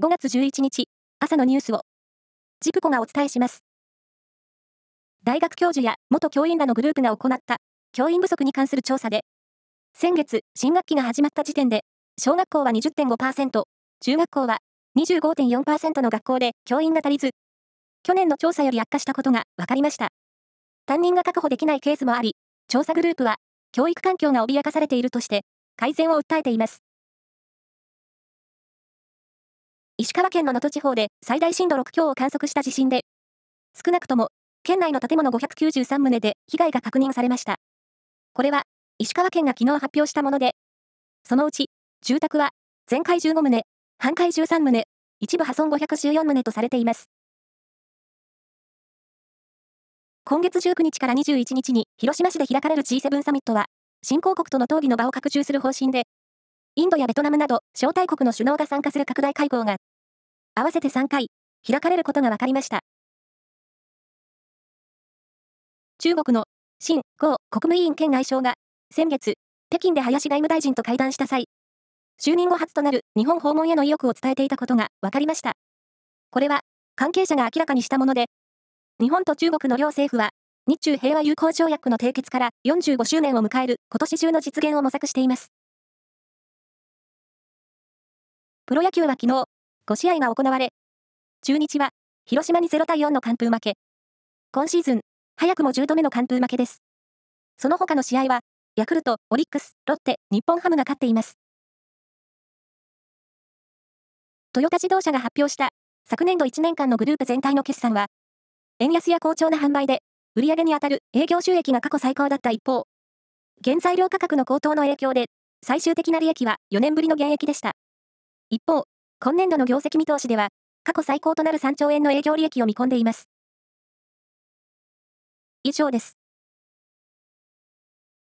5月11日、朝のニュースを、ジプコがお伝えします。大学教授や元教員らのグループが行った教員不足に関する調査で、先月、新学期が始まった時点で、小学校は20.5%、中学校は25.4%の学校で教員が足りず、去年の調査より悪化したことが分かりました。担任が確保できないケースもあり、調査グループは、教育環境が脅かされているとして、改善を訴えています。石川県の能登地方で最大震度6強を観測した地震で、少なくとも、県内の建物593棟で被害が確認されました。これは、石川県が昨日発表したもので、そのうち、住宅は、全壊15棟、半壊13棟、一部破損514棟とされています。今月19日から21日に広島市で開かれる G7 サミットは、新興国との討議の場を拡充する方針で、インドやベトナムなど招待国の首脳が参加する拡大会合が、合わせて3回、開かれることが分かりました。中国の新郷国務委員兼外相が、先月、北京で林外務大臣と会談した際、就任後初となる日本訪問への意欲を伝えていたことが分かりました。これは、関係者が明らかにしたもので、日本と中国の両政府は、日中平和友好条約の締結から45周年を迎える今年中の実現を模索しています。プロ野球は昨日、5試合が行われ、中日は、広島に0対4の完封負け。今シーズン、早くも10度目の完封負けです。その他の試合は、ヤクルト、オリックス、ロッテ、日本ハムが勝っています。トヨタ自動車が発表した昨年度1年間のグループ全体の決算は、円安や好調な販売で、売上に当たる営業収益が過去最高だった一方、原材料価格の高騰の影響で、最終的な利益は4年ぶりの減益でした。一方、今年度の業績見通しでは、過去最高となる3兆円の営業利益を見込んでいます。以上です。